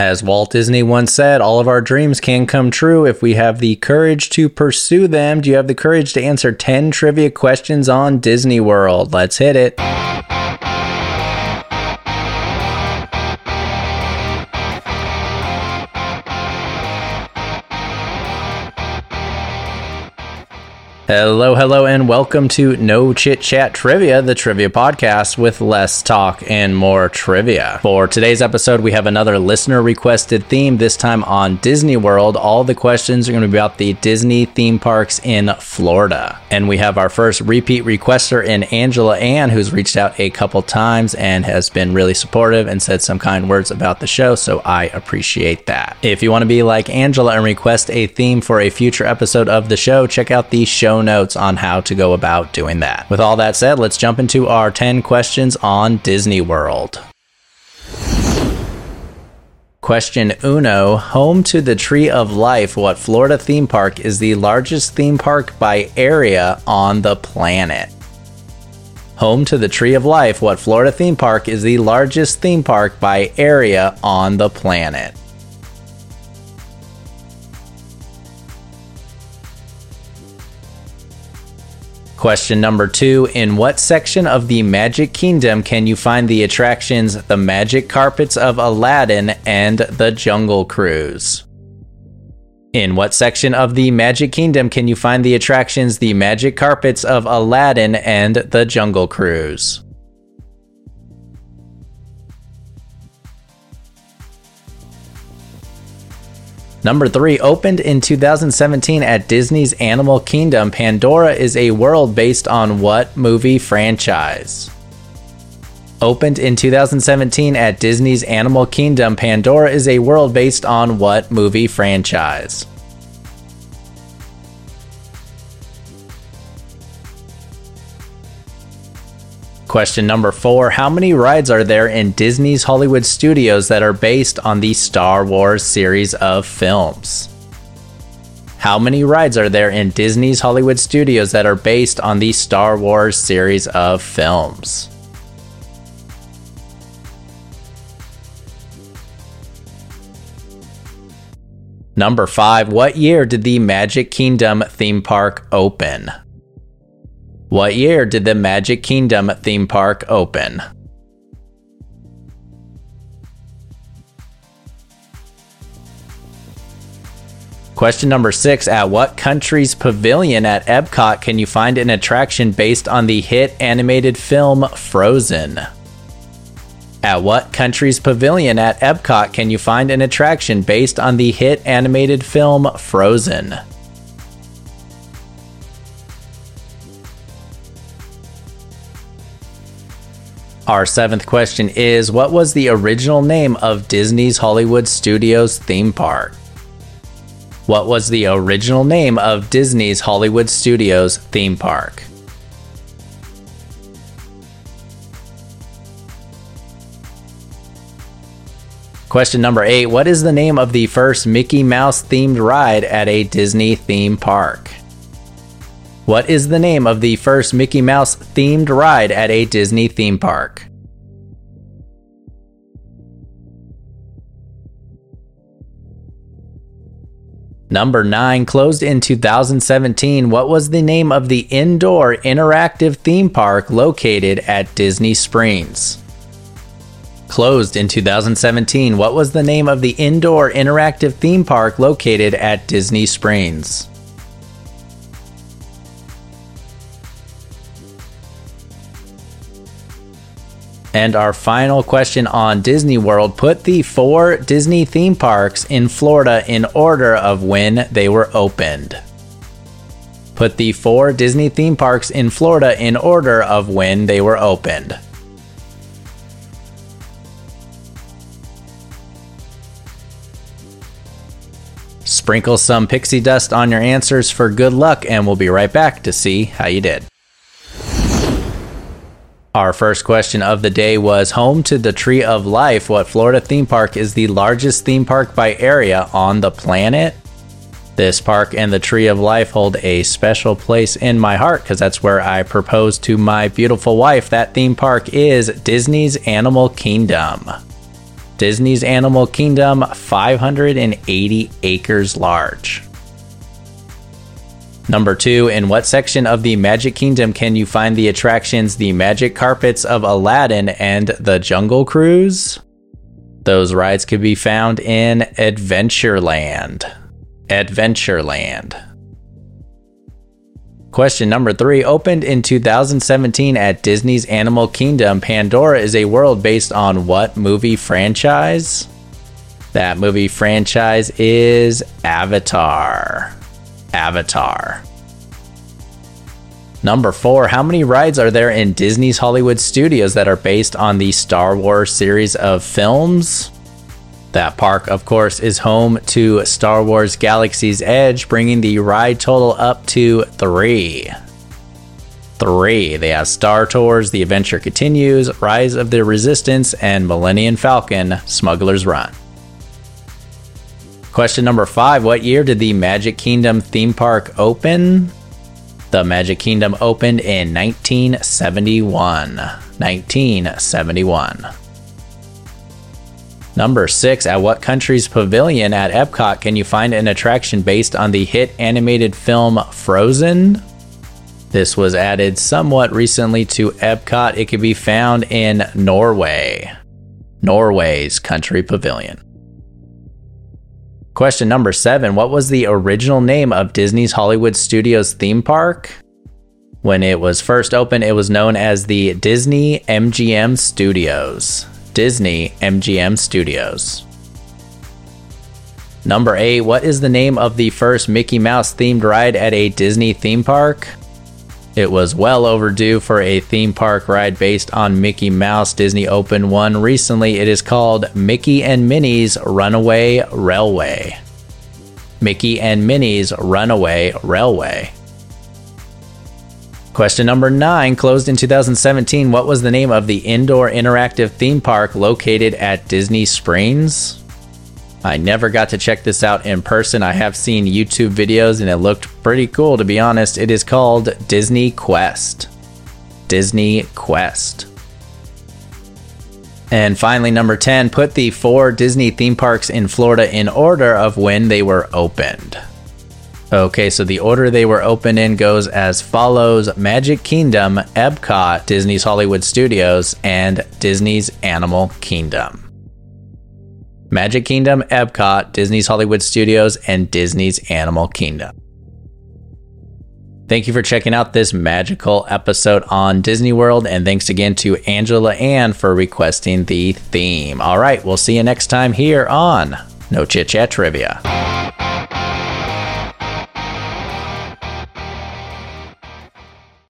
As Walt Disney once said, all of our dreams can come true if we have the courage to pursue them. Do you have the courage to answer 10 trivia questions on Disney World? Let's hit it. Hello, hello, and welcome to No Chit Chat Trivia, the trivia podcast with less talk and more trivia. For today's episode, we have another listener requested theme, this time on Disney World. All the questions are going to be about the Disney theme parks in Florida. And we have our first repeat requester in Angela Ann, who's reached out a couple times and has been really supportive and said some kind words about the show, so I appreciate that. If you want to be like Angela and request a theme for a future episode of the show, check out the show notes on how to go about doing that. With all that said, let's jump into our 10 questions on Disney World. Question uno Home to the Tree of Life, what Florida theme park is the largest theme park by area on the planet? Home to the Tree of Life, what Florida theme park is the largest theme park by area on the planet? Question number two In what section of the Magic Kingdom can you find the attractions The Magic Carpets of Aladdin and The Jungle Cruise? In what section of the Magic Kingdom can you find the attractions The Magic Carpets of Aladdin and The Jungle Cruise? Number three, opened in 2017 at Disney's Animal Kingdom, Pandora is a world based on what movie franchise? Opened in 2017 at Disney's Animal Kingdom, Pandora is a world based on what movie franchise? Question number four How many rides are there in Disney's Hollywood studios that are based on the Star Wars series of films? How many rides are there in Disney's Hollywood studios that are based on the Star Wars series of films? Number five, what year did the Magic Kingdom theme park open? What year did the Magic Kingdom theme park open? Question number six At what country's pavilion at Epcot can you find an attraction based on the hit animated film Frozen? At what country's pavilion at Epcot can you find an attraction based on the hit animated film Frozen? Our seventh question is What was the original name of Disney's Hollywood Studios theme park? What was the original name of Disney's Hollywood Studios theme park? Question number eight What is the name of the first Mickey Mouse themed ride at a Disney theme park? What is the name of the first Mickey Mouse themed ride at a Disney theme park? Number 9, closed in 2017, what was the name of the indoor interactive theme park located at Disney Springs? Closed in 2017, what was the name of the indoor interactive theme park located at Disney Springs? And our final question on Disney World put the four Disney theme parks in Florida in order of when they were opened. Put the four Disney theme parks in Florida in order of when they were opened. Sprinkle some pixie dust on your answers for good luck, and we'll be right back to see how you did. Our first question of the day was Home to the Tree of Life. What Florida theme park is the largest theme park by area on the planet? This park and the Tree of Life hold a special place in my heart because that's where I proposed to my beautiful wife. That theme park is Disney's Animal Kingdom. Disney's Animal Kingdom, 580 acres large. Number two, in what section of the Magic Kingdom can you find the attractions The Magic Carpets of Aladdin and The Jungle Cruise? Those rides could be found in Adventureland. Adventureland. Question number three Opened in 2017 at Disney's Animal Kingdom, Pandora is a world based on what movie franchise? That movie franchise is Avatar. Avatar. Number four, how many rides are there in Disney's Hollywood Studios that are based on the Star Wars series of films? That park, of course, is home to Star Wars Galaxy's Edge, bringing the ride total up to three. Three. They have Star Tours, The Adventure Continues, Rise of the Resistance, and Millennium Falcon, Smuggler's Run. Question number five What year did the Magic Kingdom theme park open? The Magic Kingdom opened in 1971. 1971. Number six, at what country's pavilion at Epcot can you find an attraction based on the hit animated film Frozen? This was added somewhat recently to Epcot. It can be found in Norway. Norway's country pavilion. Question number seven What was the original name of Disney's Hollywood Studios theme park? When it was first opened, it was known as the Disney MGM Studios. Disney MGM Studios. Number eight, what is the name of the first Mickey Mouse themed ride at a Disney theme park? It was well overdue for a theme park ride based on Mickey Mouse. Disney opened one recently. It is called Mickey and Minnie's Runaway Railway. Mickey and Minnie's Runaway Railway. Question number nine, closed in 2017. What was the name of the indoor interactive theme park located at Disney Springs? I never got to check this out in person. I have seen YouTube videos and it looked pretty cool, to be honest. It is called Disney Quest. Disney Quest. And finally, number 10, put the four Disney theme parks in Florida in order of when they were opened. Okay, so the order they were opened in goes as follows Magic Kingdom, Epcot, Disney's Hollywood Studios, and Disney's Animal Kingdom. Magic Kingdom, Epcot, Disney's Hollywood Studios, and Disney's Animal Kingdom. Thank you for checking out this magical episode on Disney World, and thanks again to Angela Ann for requesting the theme. All right, we'll see you next time here on No Chit Chat Trivia.